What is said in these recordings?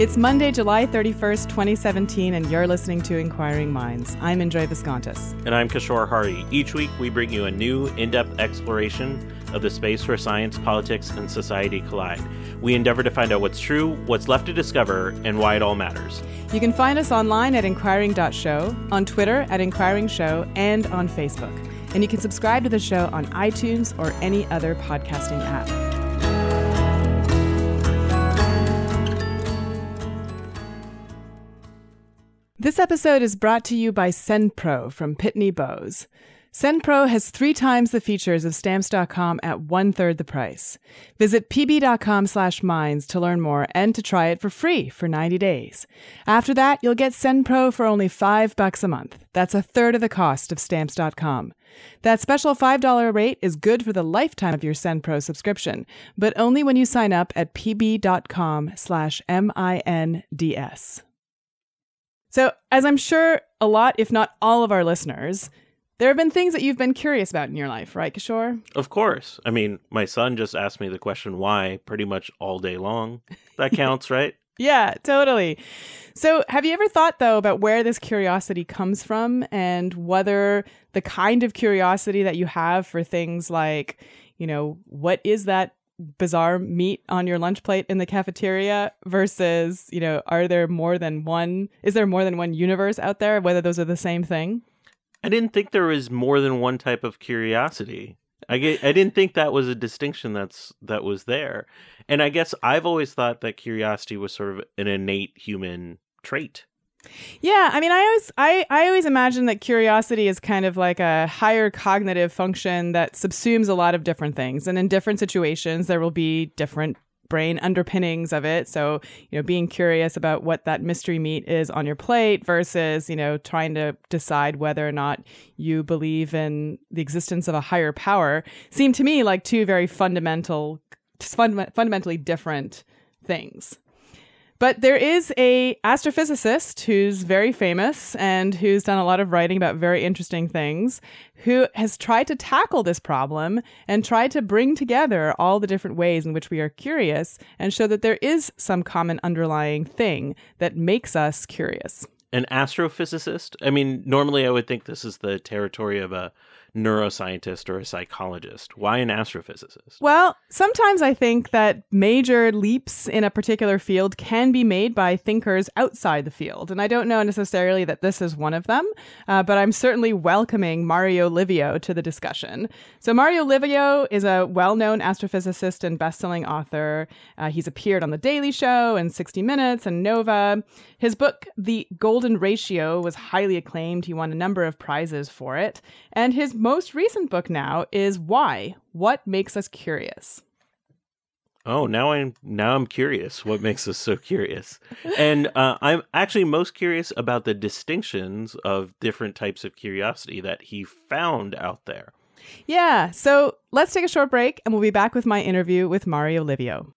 It's Monday, July 31st, 2017, and you're listening to Inquiring Minds. I'm Indre Viskontas. And I'm Kishore Hari. Each week, we bring you a new, in depth exploration of the space where science, politics, and society collide. We endeavor to find out what's true, what's left to discover, and why it all matters. You can find us online at inquiring.show, on Twitter at Inquiring Show, and on Facebook. And you can subscribe to the show on iTunes or any other podcasting app. This episode is brought to you by SendPro from Pitney Bowes. SendPro has three times the features of Stamps.com at one third the price. Visit pb.com slash minds to learn more and to try it for free for 90 days. After that, you'll get SendPro for only five bucks a month. That's a third of the cost of Stamps.com. That special $5 rate is good for the lifetime of your SendPro subscription, but only when you sign up at pb.com slash M-I-N-D-S. So, as I'm sure a lot, if not all of our listeners, there have been things that you've been curious about in your life, right, Kishore? Of course. I mean, my son just asked me the question why pretty much all day long. That counts, right? Yeah, totally. So, have you ever thought, though, about where this curiosity comes from and whether the kind of curiosity that you have for things like, you know, what is that bizarre meat on your lunch plate in the cafeteria versus, you know, are there more than one, is there more than one universe out there, whether those are the same thing? I didn't think there was more than one type of curiosity. I get, I didn't think that was a distinction that's that was there. And I guess I've always thought that curiosity was sort of an innate human trait. Yeah, I mean, I always, I, I always imagine that curiosity is kind of like a higher cognitive function that subsumes a lot of different things, and in different situations, there will be different brain underpinnings of it. So, you know, being curious about what that mystery meat is on your plate versus, you know, trying to decide whether or not you believe in the existence of a higher power seem to me like two very fundamental, fund- fundamentally different things. But there is a astrophysicist who's very famous and who's done a lot of writing about very interesting things who has tried to tackle this problem and tried to bring together all the different ways in which we are curious and show that there is some common underlying thing that makes us curious. An astrophysicist? I mean, normally I would think this is the territory of a neuroscientist or a psychologist? Why an astrophysicist? Well, sometimes I think that major leaps in a particular field can be made by thinkers outside the field. And I don't know necessarily that this is one of them, uh, but I'm certainly welcoming Mario Livio to the discussion. So, Mario Livio is a well known astrophysicist and best selling author. Uh, he's appeared on The Daily Show and 60 Minutes and Nova. His book, The Golden Ratio, was highly acclaimed. He won a number of prizes for it. And his most recent book now is Why? What Makes Us Curious? Oh, now I'm now I'm curious. What makes us so curious? And uh, I'm actually most curious about the distinctions of different types of curiosity that he found out there. Yeah. So let's take a short break, and we'll be back with my interview with Mario Livio.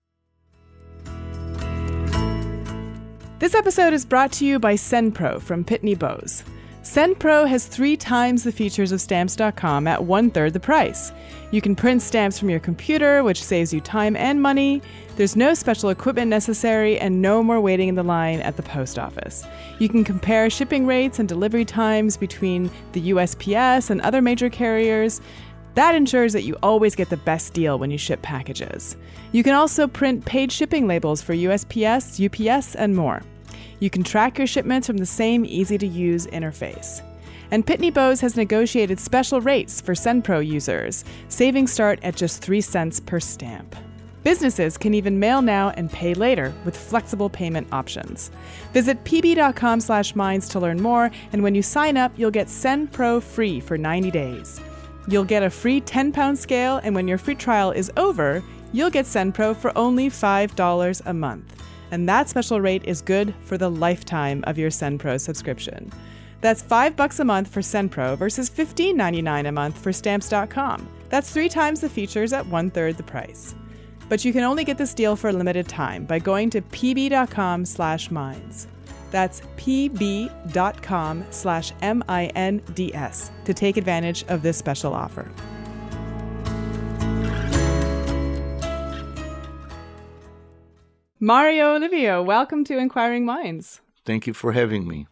This episode is brought to you by SendPro from Pitney Bowes. SendPro has three times the features of Stamps.com at one third the price. You can print stamps from your computer, which saves you time and money. There's no special equipment necessary and no more waiting in the line at the post office. You can compare shipping rates and delivery times between the USPS and other major carriers. That ensures that you always get the best deal when you ship packages. You can also print paid shipping labels for USPS, UPS, and more. You can track your shipments from the same easy to use interface. And Pitney Bowes has negotiated special rates for SendPro users. Savings start at just 3 cents per stamp. Businesses can even mail now and pay later with flexible payment options. Visit pb.com/minds to learn more, and when you sign up, you'll get SendPro free for 90 days. You'll get a free 10 pound scale, and when your free trial is over, you'll get SendPro for only $5 a month. And that special rate is good for the lifetime of your SendPro subscription. That's 5 bucks a month for SendPro versus $15.99 a month for stamps.com. That's three times the features at one third the price. But you can only get this deal for a limited time by going to pb.com slash minds. That's pb.com slash M-I-N-D-S to take advantage of this special offer. Mario Livio, welcome to Inquiring Minds. Thank you for having me.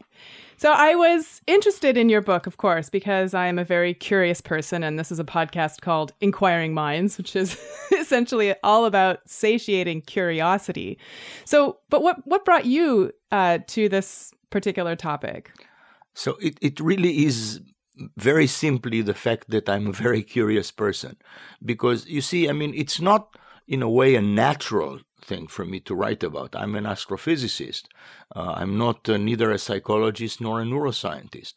So I was interested in your book, of course, because I am a very curious person, and this is a podcast called Inquiring Minds, which is essentially all about satiating curiosity. So, but what what brought you uh, to this particular topic? So it it really is very simply the fact that I'm a very curious person, because you see, I mean, it's not in a way a natural thing for me to write about. I'm an astrophysicist. Uh, I'm not uh, neither a psychologist nor a neuroscientist.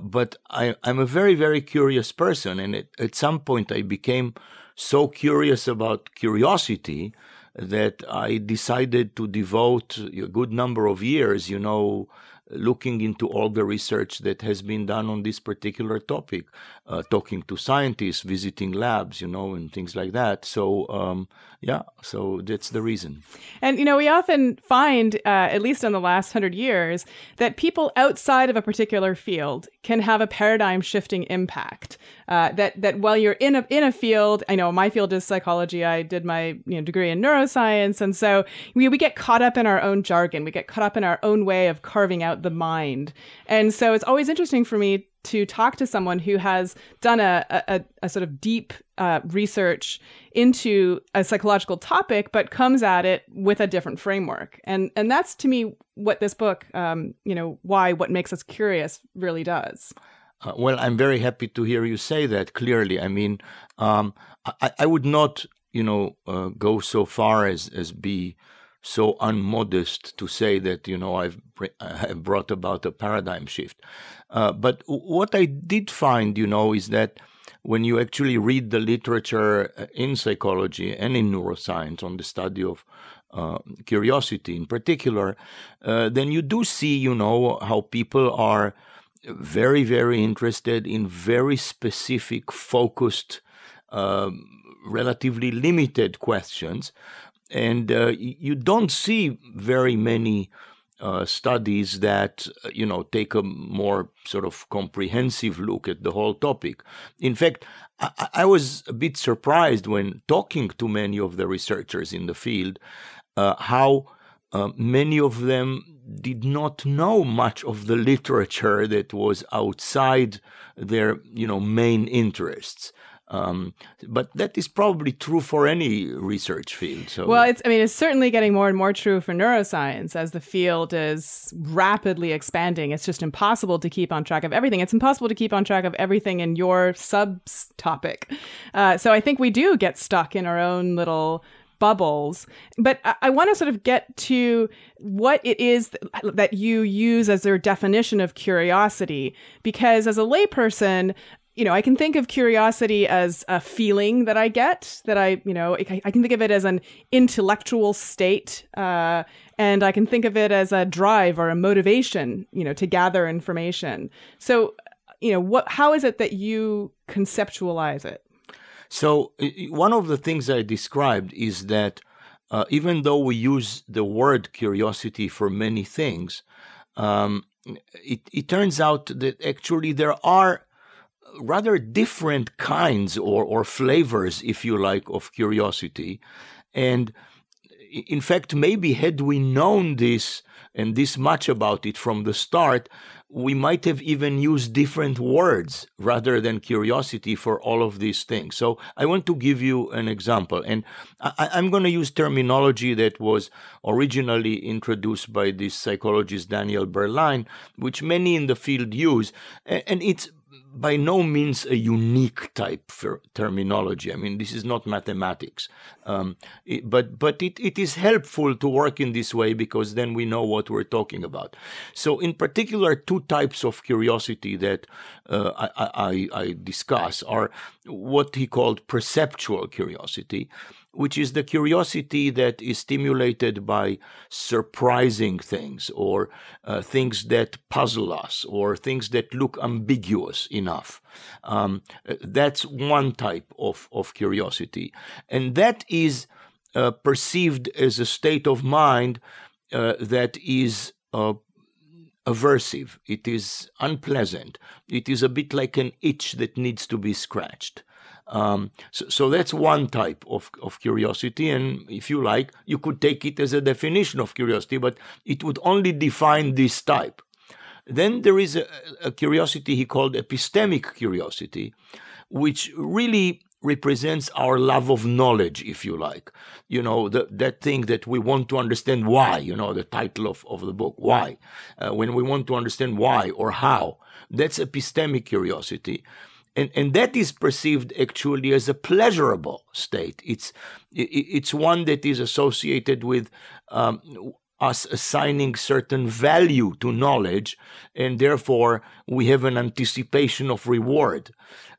But I, am a very, very curious person. And it, at some point, I became so curious about curiosity that I decided to devote a good number of years, you know, looking into all the research that has been done on this particular topic, uh, talking to scientists, visiting labs, you know, and things like that. So, um, yeah, so that's the reason. And, you know, we often find, uh, at least in the last hundred years, that people outside of a particular field can have a paradigm shifting impact. Uh, that that while you're in a in a field, I know my field is psychology. I did my you know degree in neuroscience, and so we we get caught up in our own jargon. We get caught up in our own way of carving out the mind, and so it's always interesting for me to talk to someone who has done a, a, a sort of deep uh, research into a psychological topic, but comes at it with a different framework. And and that's to me what this book, um, you know, why what makes us curious really does. Uh, well, I'm very happy to hear you say that clearly. I mean, um, I, I, would not, you know, uh, go so far as as be so unmodest to say that you know I've I have brought about a paradigm shift. Uh, but what I did find, you know, is that when you actually read the literature uh, in psychology and in neuroscience on the study of uh, curiosity in particular, uh, then you do see, you know, how people are very, very interested in very specific, focused, um, relatively limited questions. And uh, you don't see very many uh, studies that uh, you know take a more sort of comprehensive look at the whole topic. In fact, I, I was a bit surprised when talking to many of the researchers in the field uh, how uh, many of them did not know much of the literature that was outside their you know main interests. Um, but that is probably true for any research field. So. Well, it's I mean it's certainly getting more and more true for neuroscience as the field is rapidly expanding. It's just impossible to keep on track of everything. It's impossible to keep on track of everything in your subtopic. Uh, so I think we do get stuck in our own little bubbles. But I, I want to sort of get to what it is that, that you use as your definition of curiosity, because as a layperson, you know, I can think of curiosity as a feeling that I get, that I, you know, I, can think of it as an intellectual state, uh, and I can think of it as a drive or a motivation, you know, to gather information. So, you know, what, how is it that you conceptualize it? So, one of the things I described is that uh, even though we use the word curiosity for many things, um, it, it turns out that actually there are rather different kinds or, or flavors, if you like, of curiosity. And in fact, maybe had we known this and this much about it from the start, we might have even used different words rather than curiosity for all of these things. So I want to give you an example, and I, am going to use terminology that was originally introduced by this psychologist Daniel Berlyne, which many in the field use, and it's by no means a unique type for terminology. I mean, this is not mathematics, um, it, but but it, it is helpful to work in this way because then we know what we're talking about. So, in particular, two types of curiosity that uh, I, I, I discuss are what he called perceptual curiosity, which is the curiosity that is stimulated by surprising things or uh, things that puzzle us or things that look ambiguous enough. Um, that's one type of, of curiosity. And that is uh, perceived as a state of mind uh, that is uh, aversive, it is unpleasant, it is a bit like an itch that needs to be scratched. Um, so, so, that's one type of, of curiosity, and if you like, you could take it as a definition of curiosity, but it would only define this type. Then there is a, a curiosity he called epistemic curiosity, which really represents our love of knowledge, if you like. You know, the, that thing that we want to understand why, you know, the title of, of the book, why. Uh, when we want to understand why or how, that's epistemic curiosity and and that is perceived actually as a pleasurable state. It's it's one that is associated with um, us assigning certain value to knowledge, and therefore we have an anticipation of reward.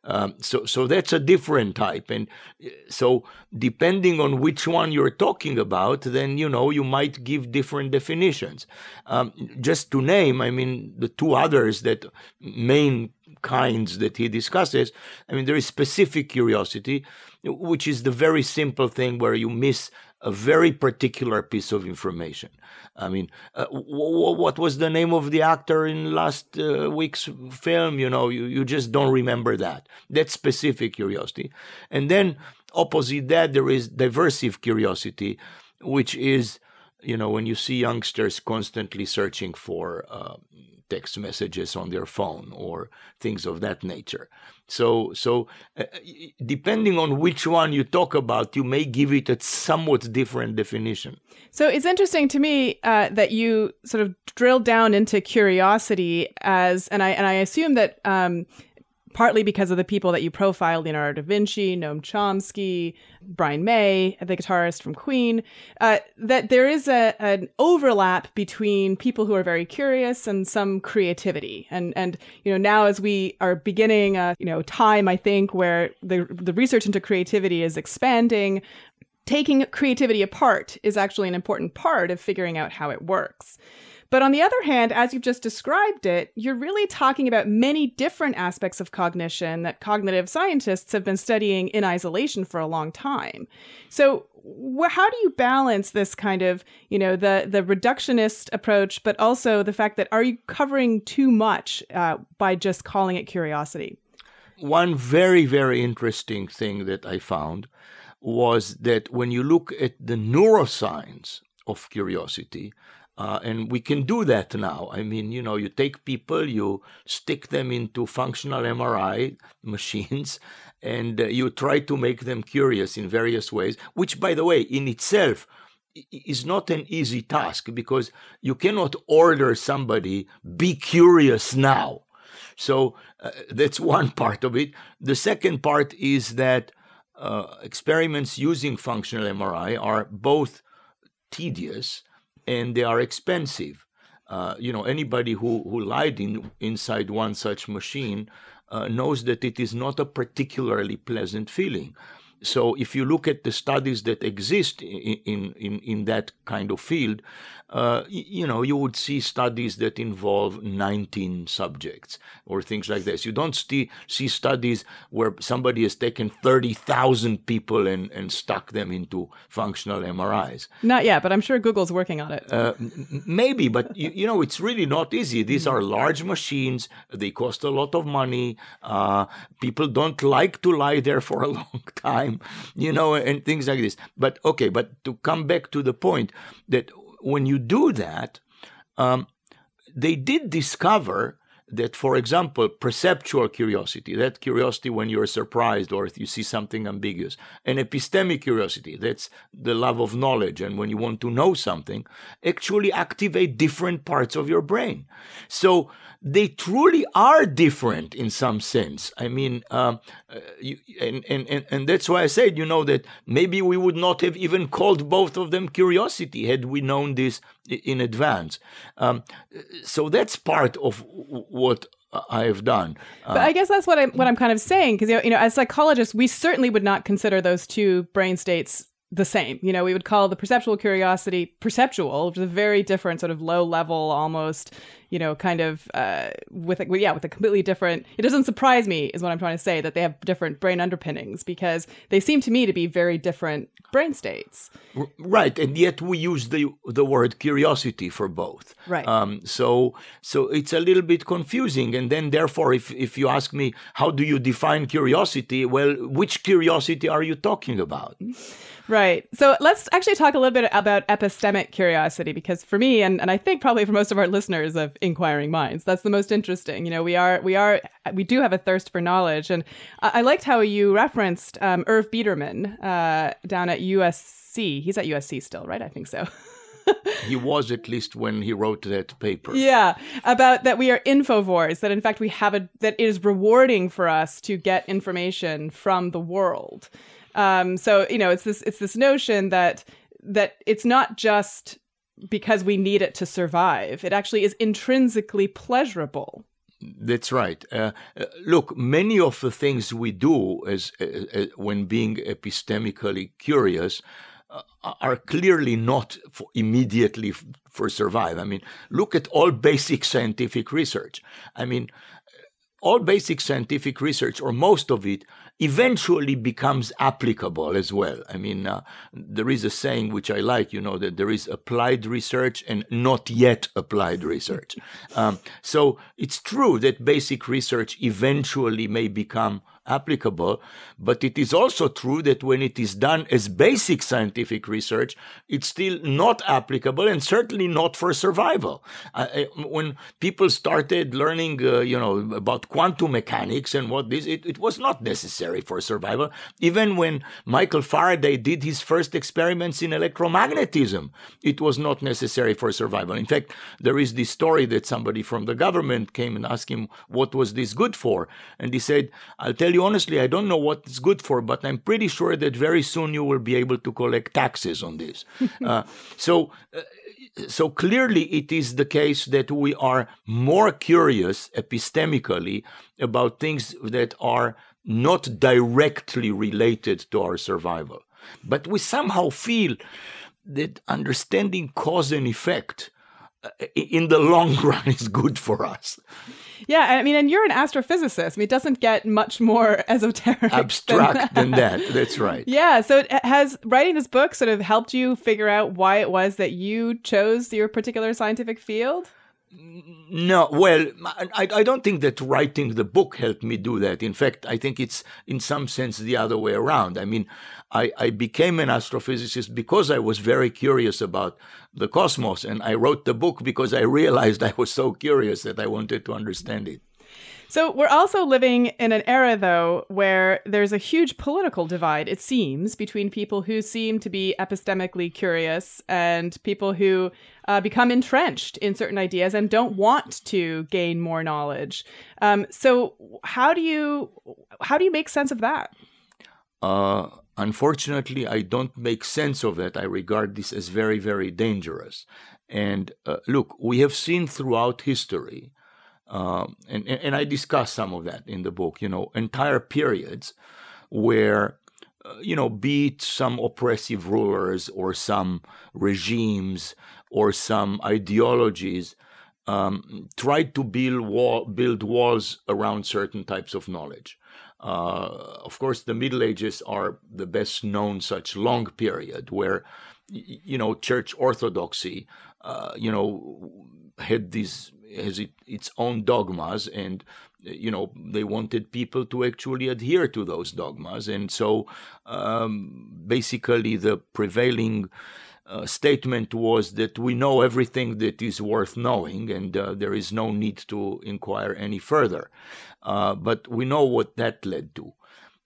Um, so, so that's a different type, and uh, so depending on which one you're talking about, then you know you might give different definitions. Um, just to name, I mean, the two others that main kinds that he discusses. I mean, there is specific curiosity, which is the very simple thing where you miss a very particular piece of information. I mean, uh, w- what was the name of the actor in last uh, week's film? You know, you, you just don't remember that. That's specific curiosity. And then opposite that, there is diversive curiosity, which is, you know, when you see youngsters constantly searching for uh, text messages on their phone or things of that nature. So, so uh, depending on which one you talk about, you may give it a somewhat different definition. So it's interesting to me uh, that you sort of drill down into curiosity as, and I and I assume that um, partly because of the people that you profile Leonardo da Vinci, Noam Chomsky, Brian May, the guitarist from Queen, uh, that there is a, an overlap between people who are very curious and some creativity. And, and, you know, now as we are beginning a, you know, time, I think, where the, the research into creativity is expanding, taking creativity apart is actually an important part of figuring out how it works. But on the other hand, as you've just described it, you're really talking about many different aspects of cognition that cognitive scientists have been studying in isolation for a long time. So, wh- how do you balance this kind of, you know, the the reductionist approach, but also the fact that are you covering too much uh, by just calling it curiosity? One very very interesting thing that I found was that when you look at the neuroscience of curiosity, uh, and we can do that now. I mean, you know, you take people, you stick them into functional MRI machines, and uh, you try to make them curious in various ways, which, by the way, in itself is not an easy task because you cannot order somebody, be curious now. So uh, that's one part of it. The second part is that uh, experiments using functional MRI are both tedious and they are expensive. Uh, you know, anybody who, who lied in, inside one such machine uh, knows that it is not a particularly pleasant feeling. So, if you look at the studies that exist in, in, in, in that kind of field, uh, you know, you would see studies that involve 19 subjects or things like this. You don't see, see studies where somebody has taken 30,000 people and, and stuck them into functional MRIs. Not yet, but I'm sure Google's working on it. Uh, maybe, but you, you, know, it's really not easy. These are large machines, they cost a lot of money. Uh, people don't like to lie there for a long time, you know, and things like this. But okay, but to come back to the point that when you do that, um, they did discover that, for example, perceptual curiosity, that curiosity when you're surprised or if you see something ambiguous, and epistemic curiosity, that's the love of knowledge and when you want to know something, actually activate different parts of your brain. So they truly are different in some sense. I mean, um, uh, you, and, and, and, and that's why I said, you know, that maybe we would not have even called both of them curiosity had we known this in advance. Um, so that's part of what I have done. But I guess that's what I'm what I'm kind of saying because you know, as psychologists, we certainly would not consider those two brain states the same. You know, we would call the perceptual curiosity perceptual, which is a very different sort of low level, almost, you know, kind of uh, with a, yeah, with a completely different. It doesn't surprise me, is what I'm trying to say, that they have different brain underpinnings because they seem to me to be very different brain states. Right, and yet we use the the word curiosity for both. Right. Um, so so it's a little bit confusing, and then therefore, if if you ask me how do you define curiosity, well, which curiosity are you talking about? Right. So let's actually talk a little bit about epistemic curiosity because for me and, and I think probably for most of our listeners of inquiring minds, that's the most interesting. You know, we are we are we do have a thirst for knowledge. And I, I liked how you referenced um, Irv Biederman uh, down at USC. He's at USC still, right? I think so. he was at least when he wrote that paper. Yeah, about that we are infovores. That in fact we have a that it is rewarding for us to get information from the world. Um, so you know, it's this it's this notion that that it's not just because we need it to survive. It actually is intrinsically pleasurable. That's right. Uh, uh look, many of the things we do as, uh, when being epistemically curious uh, are clearly not for immediately for survive. I mean, look at all basic scientific research. I mean, all basic scientific research, or most of it, eventually becomes applicable as well. I mean, uh, there is a saying which I like, you know, that there is applied research and not yet applied research. Um, so it's true that basic research eventually may become applicable, but it is also true that when it is done as basic scientific research, it's still not applicable and certainly not for survival. Uh, when people started learning, uh, you know, about quantum mechanics and what this, it, it was not necessary for survival. Even when Michael Faraday did his first experiments in electromagnetism, it was not necessary for survival. In fact, there is this story that somebody from the government came and asked him, what was this good for? And he said, I'll tell you honestly, I don't know what it's good for, but I'm pretty sure that very soon you will be able to collect taxes on this. uh, so, uh, so clearly, it is the case that we are more curious epistemically about things that are not directly related to our survival. But we somehow feel that understanding cause and effect in the long run is good for us. Yeah, I mean, and you're an astrophysicist. I mean, it doesn't get much more esoteric, abstract than that. than that. That's right. Yeah. So, has writing this book sort of helped you figure out why it was that you chose your particular scientific field? No, well, I, I don't think that writing the book helped me do that. In fact, I think it's in some sense the other way around. I mean, I, I became an astrophysicist because I was very curious about the cosmos, and I wrote the book because I realized I was so curious that I wanted to understand it. So we're also living in an era, though, where there's a huge political divide, it seems, between people who seem to be epistemically curious and people who uh, become entrenched in certain ideas and don't want to gain more knowledge. Um, so how do you how do you make sense of that? Uh, unfortunately, I don't make sense of it. I regard this as very, very dangerous. And uh, look, we have seen throughout history um, and, and I discuss some of that in the book, you know, entire periods where, uh, you know, be it some oppressive rulers or some regimes or some ideologies, um, tried to build, wall, build walls around certain types of knowledge. Uh, of course, the Middle Ages are the best known such long period where, you know, church orthodoxy, uh, you know, had these has it, its own dogmas and you know they wanted people to actually adhere to those dogmas and so um, basically the prevailing uh, statement was that we know everything that is worth knowing and uh, there is no need to inquire any further. Uh, but we know what that led to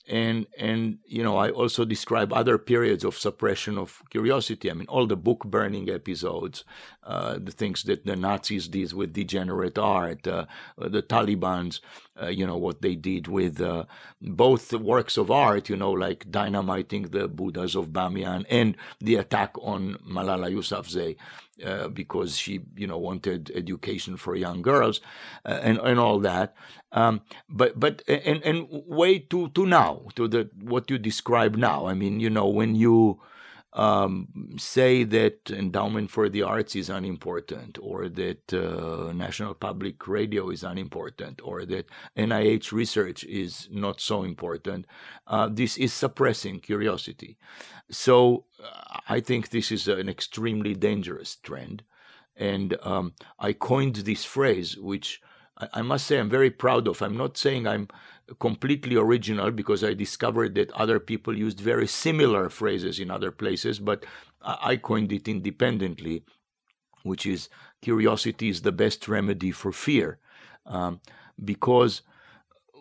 and and you know i also describe other periods of suppression of curiosity. I mean all the book burning episodes uh, the things that the nazis did with degenerate art uh, the taliban's uh, you know what they did with uh, both works of art you know like dynamiting the buddhas of bamiyan and the attack on malala yousafzai uh, because she, you know, wanted education for young girls, uh, and and all that. Um, but but and and way to to now to the what you describe now. I mean, you know, when you um, say that endowment for the arts is unimportant, or that uh, National Public Radio is unimportant, or that NIH research is not so important, uh, this is suppressing curiosity. So uh, I think this is an extremely dangerous trend. And um, I coined this phrase, which I must say I'm very proud of. I'm not saying I'm completely original because I discovered that other people used very similar phrases in other places, but I coined it independently, which is curiosity is the best remedy for fear. Um, because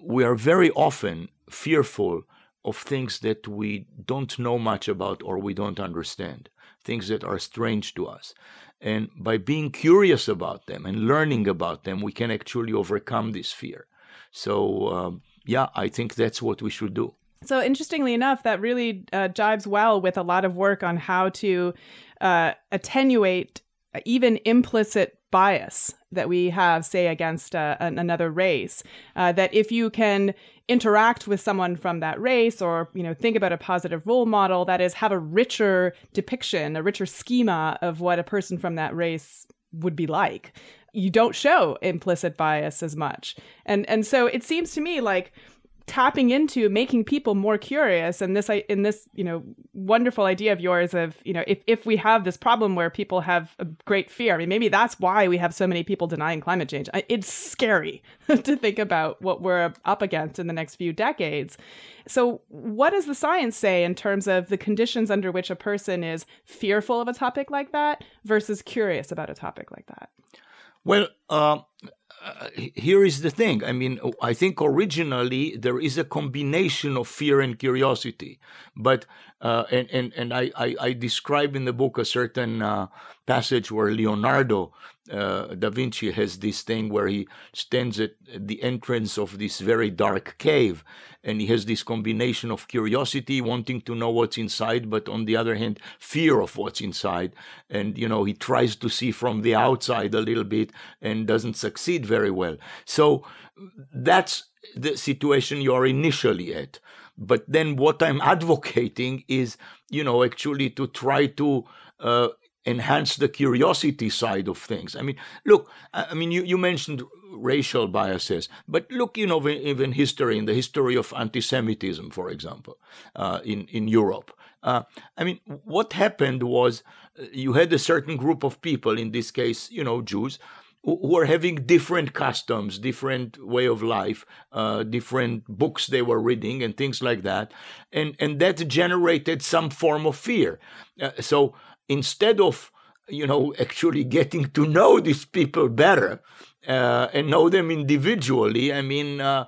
we are very often fearful of things that we don't know much about or we don't understand, things that are strange to us. And by being curious about them and learning about them, we can actually overcome this fear. So, um, yeah, I think that's what we should do. So, interestingly enough, that really uh, jives well with a lot of work on how to uh, attenuate even implicit bias that we have, say, against uh, another race. Uh, that if you can interact with someone from that race, or you know, think about a positive role model, that is, have a richer depiction, a richer schema of what a person from that race would be like you don't show implicit bias as much. And and so it seems to me like tapping into making people more curious and this in this you know wonderful idea of yours of you know if, if we have this problem where people have a great fear i mean maybe that's why we have so many people denying climate change. It's scary to think about what we're up against in the next few decades. So what does the science say in terms of the conditions under which a person is fearful of a topic like that versus curious about a topic like that well, uh, uh, here is the thing. I mean, I think originally there is a combination of fear and curiosity, but uh, and and and I, I, I describe in the book a certain uh, passage where Leonardo uh, da Vinci has this thing where he stands at the entrance of this very dark cave, and he has this combination of curiosity, wanting to know what's inside, but on the other hand, fear of what's inside, and you know he tries to see from the outside a little bit and doesn't succeed very well. So that's the situation you're initially at. But then what I'm advocating is, you know, actually to try to uh, enhance the curiosity side of things. I mean, look, I mean, you, you mentioned racial biases, but look, you know, even history, in the history of anti Semitism, for example, uh, in, in Europe. Uh, I mean, what happened was uh, you had a certain group of people, in this case, you know, Jews, who are having different customs, different way of life, uh, different books they were reading, and things like that, and and that generated some form of fear. Uh, so instead of you know actually getting to know these people better uh, and know them individually, I mean. Uh,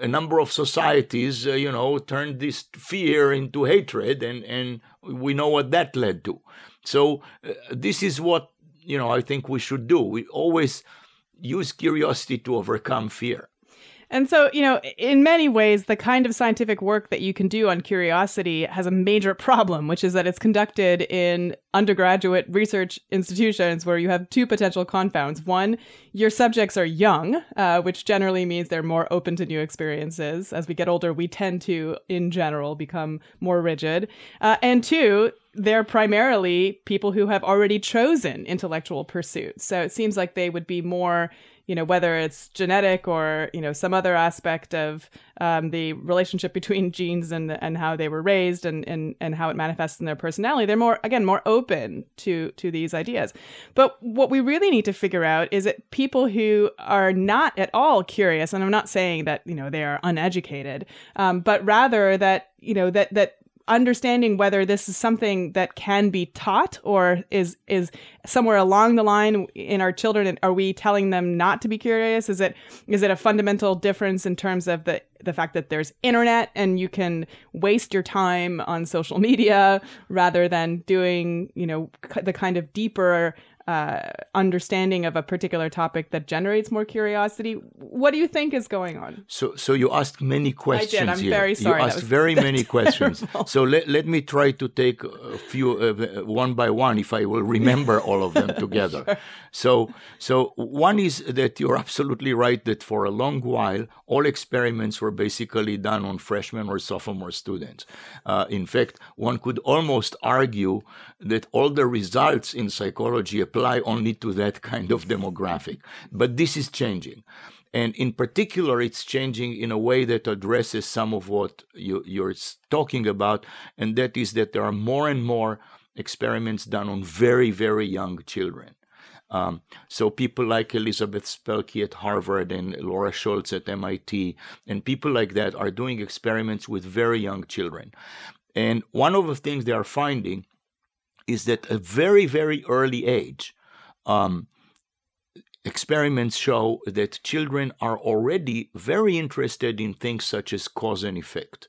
a number of societies, uh, you know, turned this fear into hatred, and, and we know what that led to. So, uh, this is what you know, I think we should do. We always use curiosity to overcome fear. And so, you know, in many ways, the kind of scientific work that you can do on curiosity has a major problem, which is that it's conducted in undergraduate research institutions where you have two potential confounds. One, your subjects are young, uh, which generally means they're more open to new experiences. As we get older, we tend to, in general, become more rigid. Uh, and two, they're primarily people who have already chosen intellectual pursuits. So it seems like they would be more you know whether it's genetic or you know some other aspect of um, the relationship between genes and and how they were raised and, and and how it manifests in their personality they're more again more open to to these ideas but what we really need to figure out is that people who are not at all curious and i'm not saying that you know they are uneducated um, but rather that you know that that understanding whether this is something that can be taught or is is somewhere along the line in our children are we telling them not to be curious? Is it is it a fundamental difference in terms of the the fact that there's internet and you can waste your time on social media rather than doing you know the kind of deeper uh, understanding of a particular topic that generates more curiosity. What do you think is going on? So, so you asked many questions. I did. I'm here. very sorry. You asked very many questions. So let, let me try to take a few uh, one by one, if I will remember all of them together. sure. So, so one is that you're absolutely right that for a long while all experiments were basically done on freshmen or sophomore students. Uh, in fact, one could almost argue that all the results in psychology apply only to that kind of demographic. But this is changing. And in particular, it's changing in a way that addresses some of what you, you're talking about, and that is that there are more and more experiments done on very, very young children. Um, so people like Elizabeth Spelke at Harvard and Laura Schulz at MIT and people like that are doing experiments with very young children. And one of the things they are finding is that a very, very early age, um, experiments show that children are already very interested in things such as cause and effect.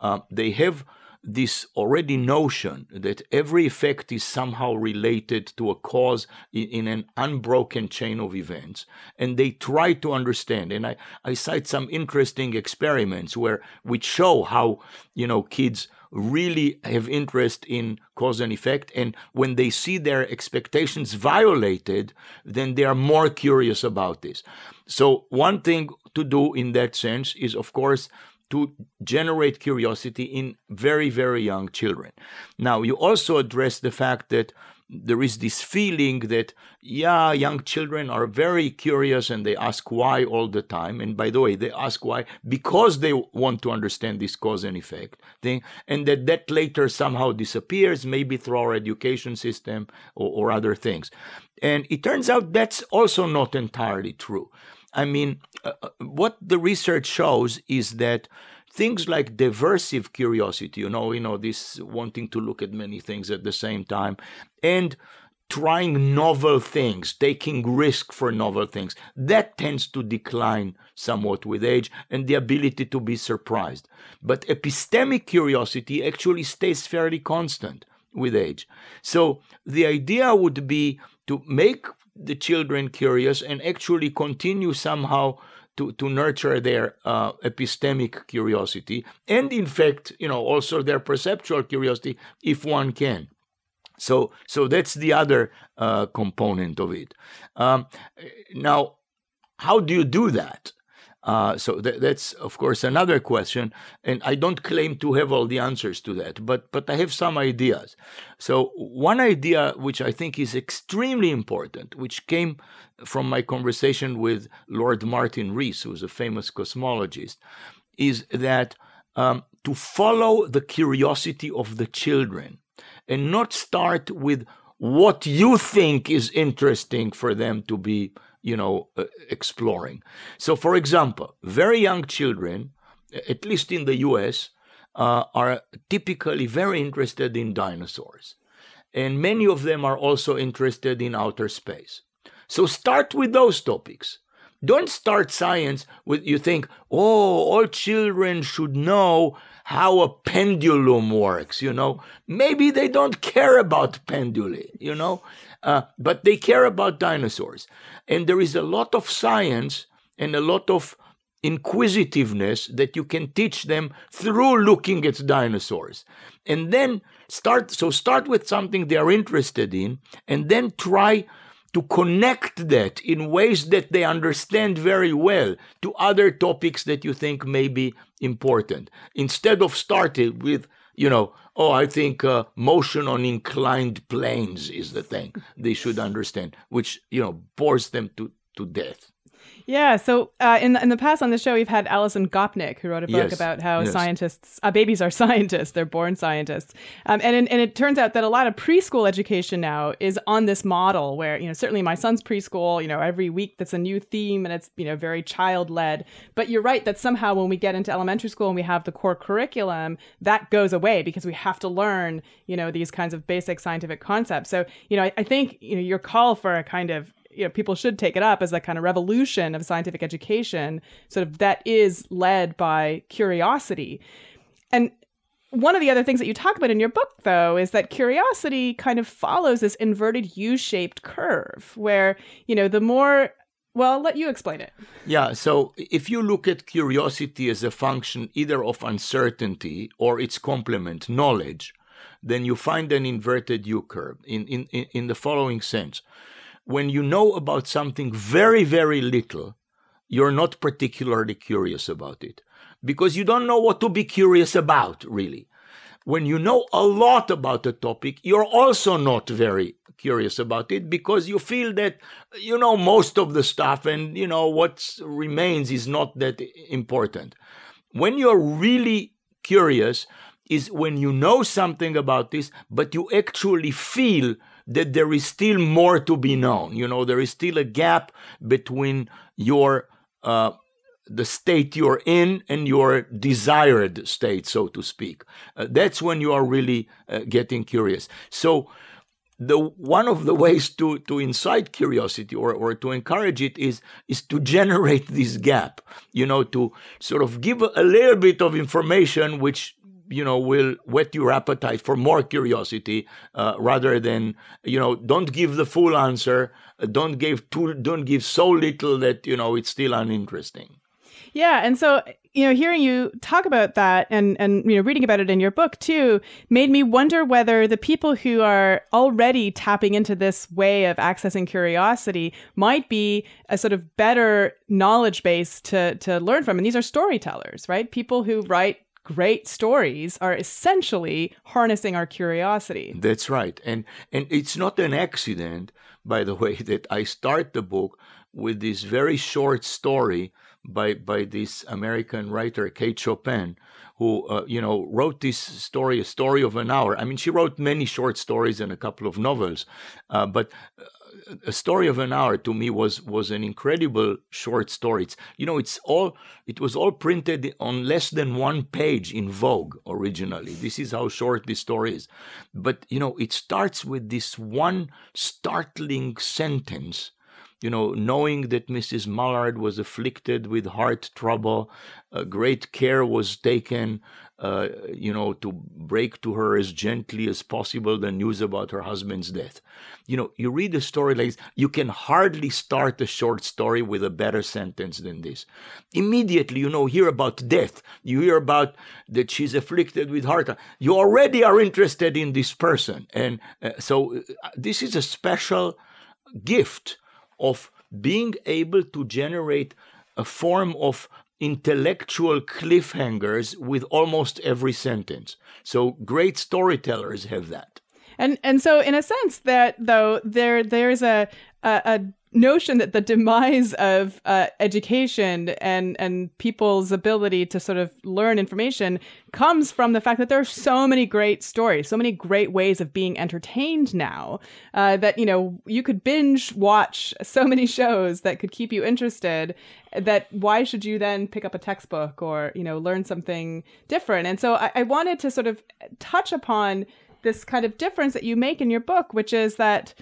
Uh, they have this already notion that every effect is somehow related to a cause in, in, an unbroken chain of events. And they try to understand. And I, I cite some interesting experiments where which show how, you know, kids really have interest in cause and effect. And when they see their expectations violated, then they are more curious about this. So one thing to do in that sense is, of course, to generate curiosity in very, very young children. Now, you also address the fact that there is this feeling that, yeah, young children are very curious and they ask why all the time. And by the way, they ask why because they want to understand this cause and effect thing, and that that later somehow disappears, maybe through our education system or, or other things. And it turns out that's also not entirely true. I mean, uh, uh what the research shows is that things like diversive curiosity, you know, you know, this wanting to look at many things at the same time, and trying novel things, taking risk for novel things, that tends to decline somewhat with age and the ability to be surprised. But epistemic curiosity actually stays fairly constant with age. So the idea would be to make the children curious and actually continue somehow to, to nurture their uh, epistemic curiosity and in fact you know also their perceptual curiosity if one can. So so that's the other uh, component of it. Um, now how do you do that uh, so th- that's of course another question, and I don't claim to have all the answers to that, but but I have some ideas. So one idea which I think is extremely important, which came from my conversation with Lord Martin Rees, who's a famous cosmologist, is that um, to follow the curiosity of the children and not start with what you think is interesting for them to be you know, uh, exploring. So, for example, very young children, at least in the US, uh, are typically very interested in dinosaurs. And many of them are also interested in outer space. So, start with those topics. Don't start science with you think, oh, all children should know how a pendulum works, you know. Maybe they don't care about penduli, you know, uh, but they care about dinosaurs. And there is a lot of science and a lot of inquisitiveness that you can teach them through looking at dinosaurs. And then start, so start with something they are interested in, and then try to connect that in ways that they understand very well to other topics that you think may be important. Instead of starting with, you know, oh, I think uh, motion on inclined planes is the thing they should understand, which, you know, bores them to, to death. Yeah. So uh, in the, in the past on the show, we've had Alison Gopnik, who wrote a book Yes, about how yes. scientists, uh, babies are scientists. They're born scientists. Um, and and it turns out that a lot of preschool education now is on this model where you know certainly my son's preschool. You know every week that's a new theme and it's you know very child led. But you're right that somehow when we get into elementary school and we have the core curriculum, that goes away because we have to learn you know these kinds of basic scientific concepts. So you know I, I think you know your call for a kind of you know people should take it up as that kind of revolution of scientific education sort of that is led by curiosity and one of the other things that you talk about in your book though is that curiosity kind of follows this inverted u-shaped curve where you know the more well I'll let you explain it Yeah, so if you look at curiosity as a function either of uncertainty or its complement, knowledge, then you find an inverted U curve in, in in the following sense. When you know about something very, very little, you're not particularly curious about it because you don't know what to be curious about, really. When you know a lot about a topic, you're also not very curious about it because you feel that you know most of the stuff and you know what remains is not that important. When you're really curious is when you know something about this, but you actually feel that there is still more to be known. You know, there is still a gap between your uh, the state you're in and your desired state, so to speak. Uh, that's when you are really uh, getting curious. So, the one of the ways to to incite curiosity or or to encourage it is is to generate this gap. You know, to sort of give a, a little bit of information which you know will whet your appetite for more curiosity uh, rather than you know don't give the full answer don't give too don't give so little that you know it's still uninteresting Yeah, and so you know, hearing you talk about that and and you know, reading about it in your book too, made me wonder whether the people who are already tapping into this way of accessing curiosity might be a sort of better knowledge base to to learn from. And these are storytellers, right? People who write great stories are essentially harnessing our curiosity. That's right. And and it's not an accident, by the way, that I start the book with this very short story by by this American writer Kate Chopin, who uh, you know wrote this story, a story of an hour. I mean, she wrote many short stories and a couple of novels, uh, but uh, a story of an hour to me was was an incredible short story. It's you know it's all it was all printed on less than one page in Vogue originally. This is how short this story is, but you know it starts with this one startling sentence you know, knowing that Mrs. Mallard was afflicted with heart trouble, uh, great care was taken, uh, you know, to break to her as gently as possible the news about her husband's death. You know, you read a story like this, you can hardly start a short story with a better sentence than this. Immediately, you know, hear about death, you hear about that she's afflicted with heart. You already are interested in this person, and uh, so uh, this is a special gift of being able to generate a form of intellectual cliffhangers with almost every sentence. So great storytellers have that. And and so in a sense that though there there's a a, a notion that the demise of uh, education and and people's ability to sort of learn information comes from the fact that there are so many great stories, so many great ways of being entertained now uh, that you know you could binge watch so many shows that could keep you interested. That why should you then pick up a textbook or you know learn something different? And so I, I wanted to sort of touch upon this kind of difference that you make in your book, which is that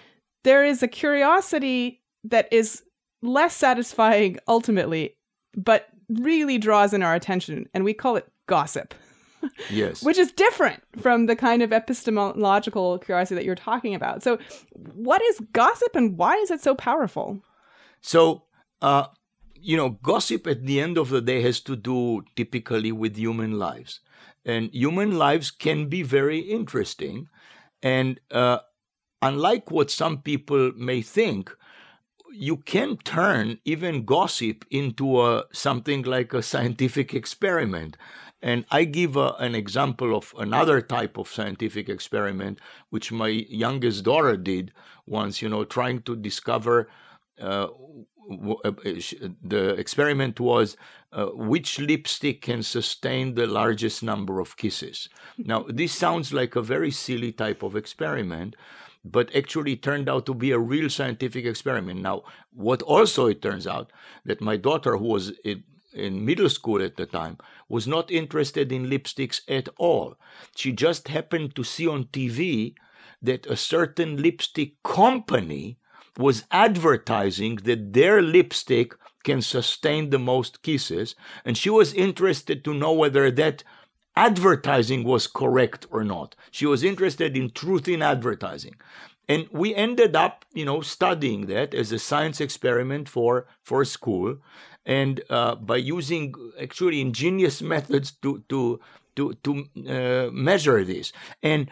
there is a curiosity that is less satisfying ultimately, but really draws in our attention, and we call it gossip. Yes. Which is different from the kind of epistemological curiosity that you're talking about. So, what is gossip and why is it so powerful? So, uh, you know, gossip at the end of the day has to do typically with human lives. And human lives can be very interesting. And uh, unlike what some people may think, you can turn even gossip into a, something like a scientific experiment. And I give a, an example of another type of scientific experiment, which my youngest daughter did once, you know, trying to discover uh, uh, the experiment was uh, which lipstick can sustain the largest number of kisses. Now, this sounds like a very silly type of experiment, but actually turned out to be a real scientific experiment. Now, what also it turns out that my daughter, who was in, in middle school at the time, was not interested in lipsticks at all. She just happened to see on TV that a certain lipstick company was advertising that their lipstick can sustain the most kisses, and she was interested to know whether that advertising was correct or not. She was interested in truth in advertising. And we ended up, you know, studying that as a science experiment for, for school. And uh, by using actually ingenious methods to, to, to, to uh, measure this. And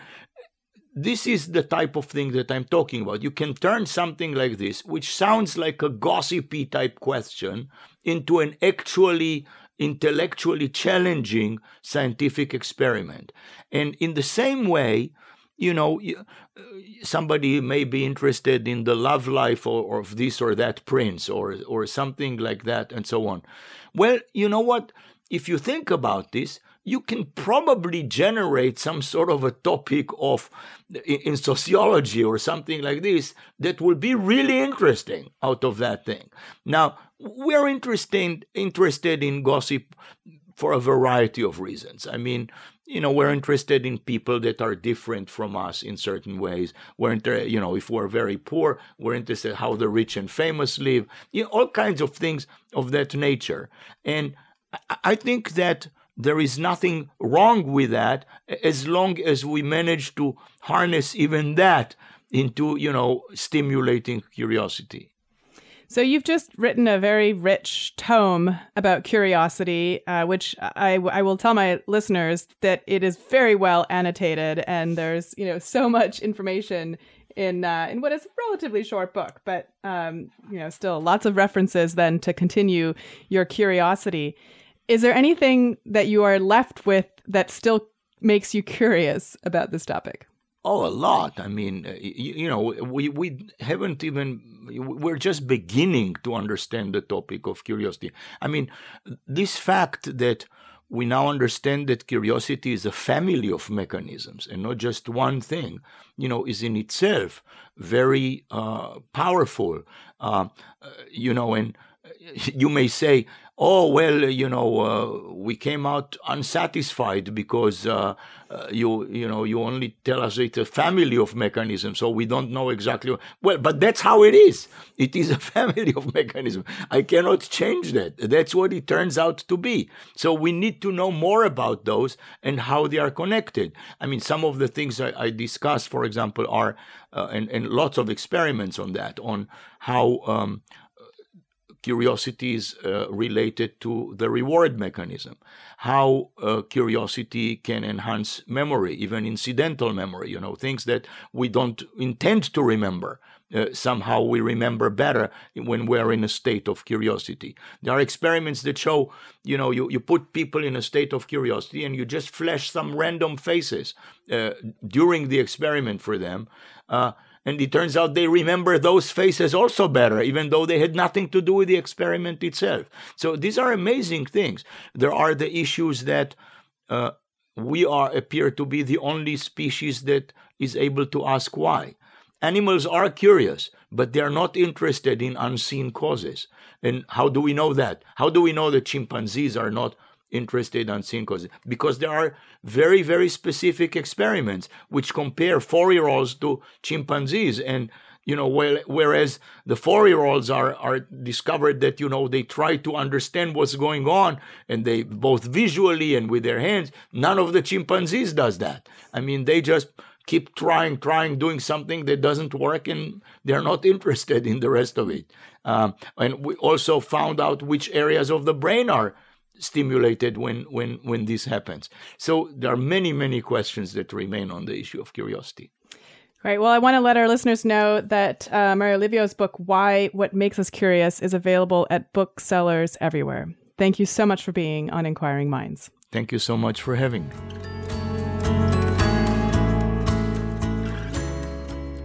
this is the type of thing that I'm talking about. You can turn something like this, which sounds like a gossipy type question, into an actually intellectually challenging scientific experiment. And in the same way, you know, uh, somebody may be interested in the love life or, of this or that prince or or something like that, and so on. Well, you know what? If you think about this, you can probably generate some sort of a topic of in, sociology or something like this that will be really interesting out of that thing. Now, we're interested interested in gossip for a variety of reasons. I mean, you know, we're interested in people that are different from us in certain ways. We're, inter- you know, if we're very poor, we're interested how the rich and famous live. You know, all kinds of things of that nature. And I think that there is nothing wrong with that as long as we manage to harness even that into you know stimulating curiosity so you've just written a very rich tome about curiosity, uh, which I, I will tell my listeners that it is very well annotated, and there's you know so much information in uh, in what is a relatively short book, but um, you know still lots of references then to continue your curiosity. Is there anything that you are left with that still makes you curious about this topic? Oh, a lot. I mean, uh, you, you, know, we, we haven't even, we're just beginning to understand the topic of curiosity. I mean, this fact that we now understand that curiosity is a family of mechanisms and not just one thing, you know, is in itself very uh, powerful. Uh, you know, and you may say, oh well you know uh, we came out unsatisfied because uh, uh, you you know you only tell us it's a family of mechanisms so we don't know exactly well but that's how it is. It is a family of mechanisms. I cannot change that. That's what it turns out to be. So we need to know more about those and how they are connected. I mean some of the things i, I discussed for example are uh, and, and lots of experiments on that on how um, curiosities uh, related to the reward mechanism, how uh, curiosity can enhance memory, even incidental memory, you know, things that we don't intend to remember. Uh, somehow we remember better when we're in a state of curiosity. There are experiments that show, you know, you, you put people in a state of curiosity and you just flash some random faces uh, during the experiment for them. And it turns out they remember those faces also better, even though they had nothing to do with the experiment itself. So these are amazing things. There are the issues that uh, we are appear to be the only species that is able to ask why. Animals are curious, but they are not interested in unseen causes. And how do we know that? How do we know that chimpanzees are not interested in seeing causes because there are very very specific experiments which compare four year olds to chimpanzees. And you know well, whereas the four year olds are are discovered that you know they try to understand what's going on and they both visually and with their hands none of the chimpanzees does that. I mean they just keep trying trying doing something that doesn't work and they're not interested in the rest of it. Um, and we also found out which areas of the brain are stimulated when when when this happens so there are many many questions that remain on the issue of curiosity Right. Well, I want to let our listeners know that uh, Mario Livio's book, Why What Makes Us Curious, is available at booksellers everywhere. Thank you so much for being on Inquiring Minds. Thank you so much for having me.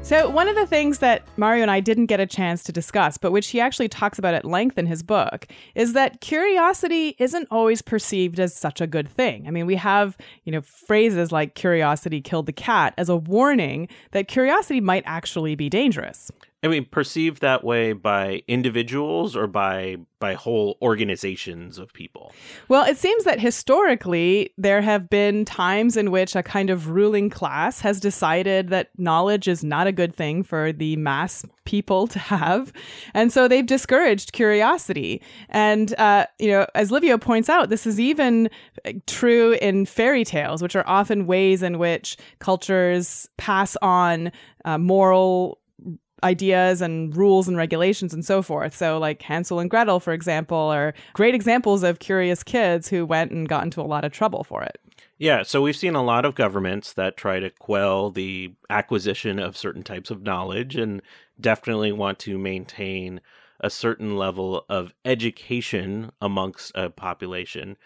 So, one of the things that Mario and I didn't get a chance to discuss, but which he actually talks about at length in his book, is that curiosity isn't always perceived as such a good thing. I mean, we have, you know, phrases like curiosity killed the cat as a warning that curiosity might actually be dangerous. I mean, perceived that way by individuals or by by whole organizations of people. Well, it seems that historically there have been times in which a kind of ruling class has decided that knowledge is not a good thing for the mass people to have, and so they've discouraged curiosity. And uh, you know, as Livio points out, this is even true in fairy tales, which are often ways in which cultures pass on uh, moral ideas and rules and regulations and so forth. So, like Hansel and Gretel, for example, are great examples of curious kids who went and got into a lot of trouble for it. Yeah, so we've seen a lot of governments that try to quell the acquisition of certain types of knowledge and definitely want to maintain a certain level of education amongst a population.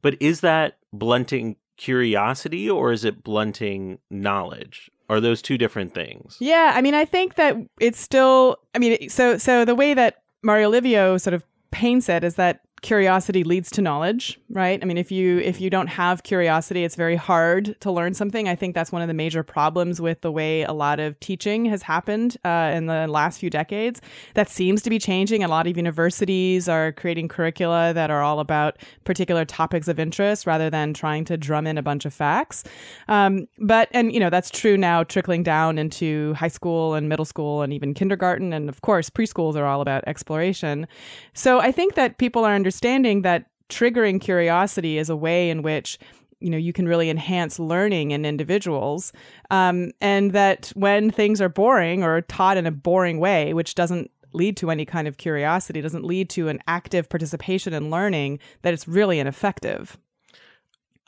But is that blunting curiosity or is it blunting knowledge? Are those two different things? Yeah, I mean, I think that it's still. I mean, so so the way that Mario Livio sort of paints it is that curiosity leads to knowledge right? I mean if you if you don't have curiosity it's very hard to learn something. I think that's one of the major problems with the way a lot of teaching has happened uh, in the last few decades. That seems to be changing. A lot of universities are creating curricula that are all about particular topics of interest rather than trying to drum in a bunch of facts. Um, but and you know that's true now trickling down into high school and middle school and even kindergarten. And of course preschools are all about exploration. So i think that people are understanding that triggering curiosity is a way in which you know you can really enhance learning in individuals um, and that when things are boring or taught in a boring way which doesn't lead to any kind of curiosity doesn't lead to an active participation in learning that it's really ineffective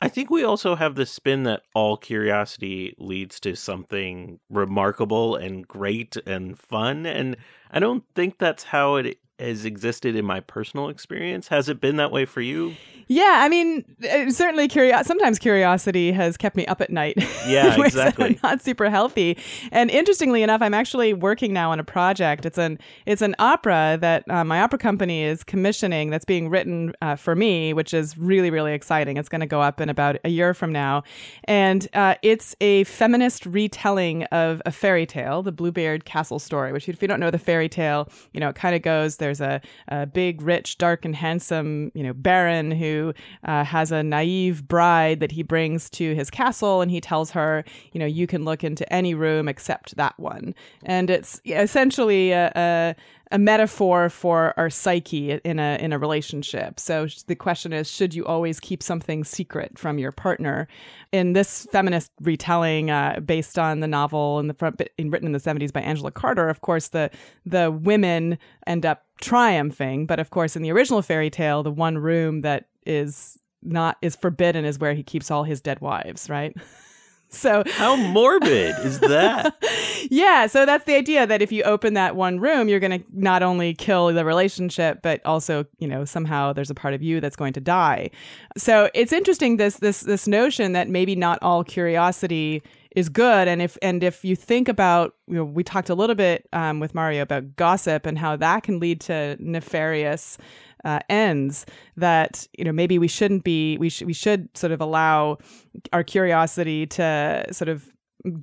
I think we also have the spin that all curiosity leads to something remarkable and great and fun. And I don't think that's how it has existed in my personal experience. Has it been that way for you? Yeah, I mean, uh, certainly curiosity. Sometimes curiosity has kept me up at night. Yeah, exactly. not super healthy. And interestingly enough, I'm actually working now on a project. It's an it's an opera that uh, my opera company is commissioning. That's being written uh, for me, which is really really exciting. It's going to go up in about a year from now, and uh, it's a feminist retelling of a fairy tale, the Bluebeard Castle story. Which, if you don't know the fairy tale, you know, it kind of goes. There's a, a big, rich, dark, and handsome, you know, baron who uh, has a naive bride that he brings to his castle, and he tells her, you know, you can look into any room except that one. And it's essentially a, a a metaphor for our psyche in a in a relationship. So the question is, should you always keep something secret from your partner? In this feminist retelling, uh, based on the novel in the front, written in the seventies by Angela Carter, of course the the women end up triumphing, but of course in the original fairy tale, the one room that is not is forbidden is where he keeps all his dead wives, right? so how morbid is that? yeah, so that's the idea that if you open that one room, you're going to not only kill the relationship, but also, you know, somehow there's a part of you that's going to die. So it's interesting this this this notion that maybe not all curiosity is good. And if and if you think about you know we talked a little bit um, with mario about gossip and how that can lead to nefarious uh, ends that you know maybe we shouldn't be we should we should sort of allow our curiosity to sort of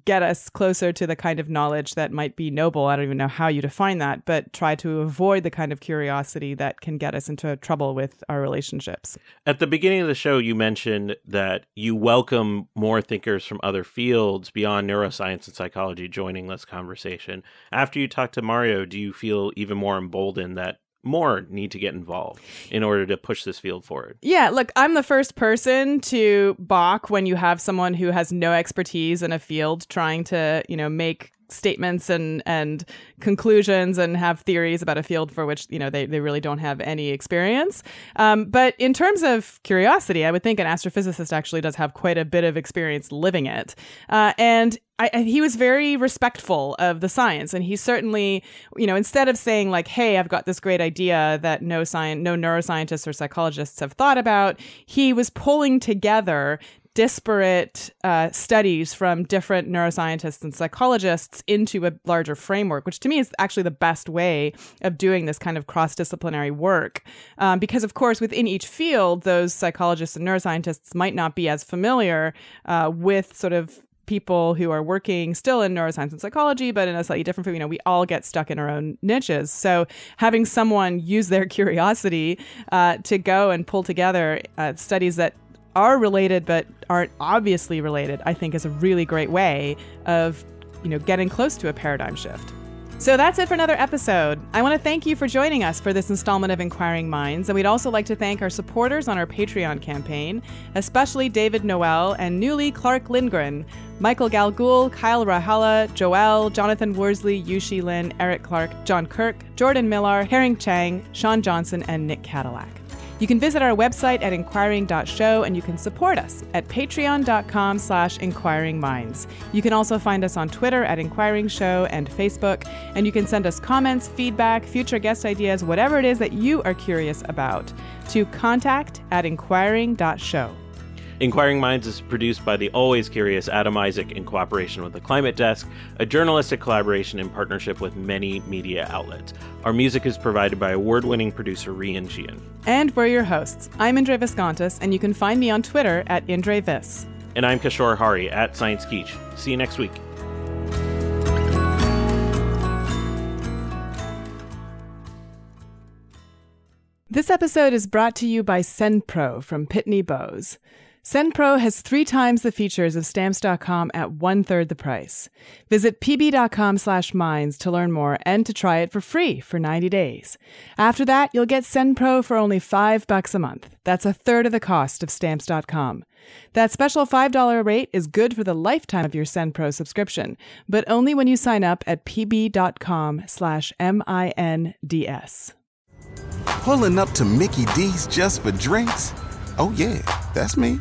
get us closer to the kind of knowledge that might be noble. I don't even know how you define that, but try to avoid the kind of curiosity that can get us into trouble with our relationships. At the beginning of the show, you mentioned that you welcome more thinkers from other fields beyond neuroscience and psychology joining this conversation. After you talk to Mario, do you feel even more emboldened that more need to get involved in order to push this field forward. Yeah, look, I'm the first person to balk when you have someone who has no expertise in a field trying to, you know, make statements and and conclusions and have theories about a field for which you know they, they really don't have any experience um, but in terms of curiosity i would think an astrophysicist actually does have quite a bit of experience living it uh, and I, he was very respectful of the science, and he certainly, you know, instead of saying like, "Hey, I've got this great idea that no science, no neuroscientists or psychologists have thought about," he was pulling together disparate uh, studies from different neuroscientists and psychologists into a larger framework, which to me is actually the best way of doing this kind of cross disciplinary work. Um, because, of course, within each field, those psychologists and neuroscientists might not be as familiar uh, with sort of people who are working still in neuroscience and psychology, but in a slightly different field. You know, we all get stuck in our own niches. So having someone use their curiosity uh, to go and pull together uh, studies that are related but aren't obviously related, I think is a really great way of, you know, getting close to a paradigm shift. So that's it for another episode. I want to thank you for joining us for this installment of Inquiring Minds, and we'd also like to thank our supporters on our Patreon campaign, especially David Noel and newly Clark Lindgren, Michael Galgul, Kyle Rahala, Joel, Jonathan Worsley, Yushi Lin, Eric Clark, John Kirk, Jordan Millar, Herring Chang, Sean Johnson, and Nick Cadillac. You can visit our website at inquiring.show and you can support us at patreon.com slash inquiringminds. You can also find us on Twitter at Inquiring Show and Facebook, and you can send us comments, feedback, future guest ideas, whatever it is that you are curious about, to contact at inquiring.show. Inquiring Minds is produced by the always curious Adam Isaac in cooperation with the Climate Desk, a journalistic collaboration in partnership with many media outlets. Our music is provided by award winning producer Rian Gian. And we're your hosts. I'm Indre Viskontas, and you can find me on Twitter at Indre Vis. And I'm Kishore Hari at Sciencegeist. See you next week. This episode is brought to you by SendPro from Pitney Bowes. SendPro has three times the features of Stamps.com at one third the price. Visit pb.com slash minds to learn more and to try it for free for 90 days. After that, you'll get SendPro for only five bucks a month. That's a third of the cost of Stamps.com. That special $5 rate is good for the lifetime of your SendPro subscription, but only when you sign up at pb.com slash M-I-N-D-S. Pulling up to Mickey D's just for drinks? Oh yeah, that's me.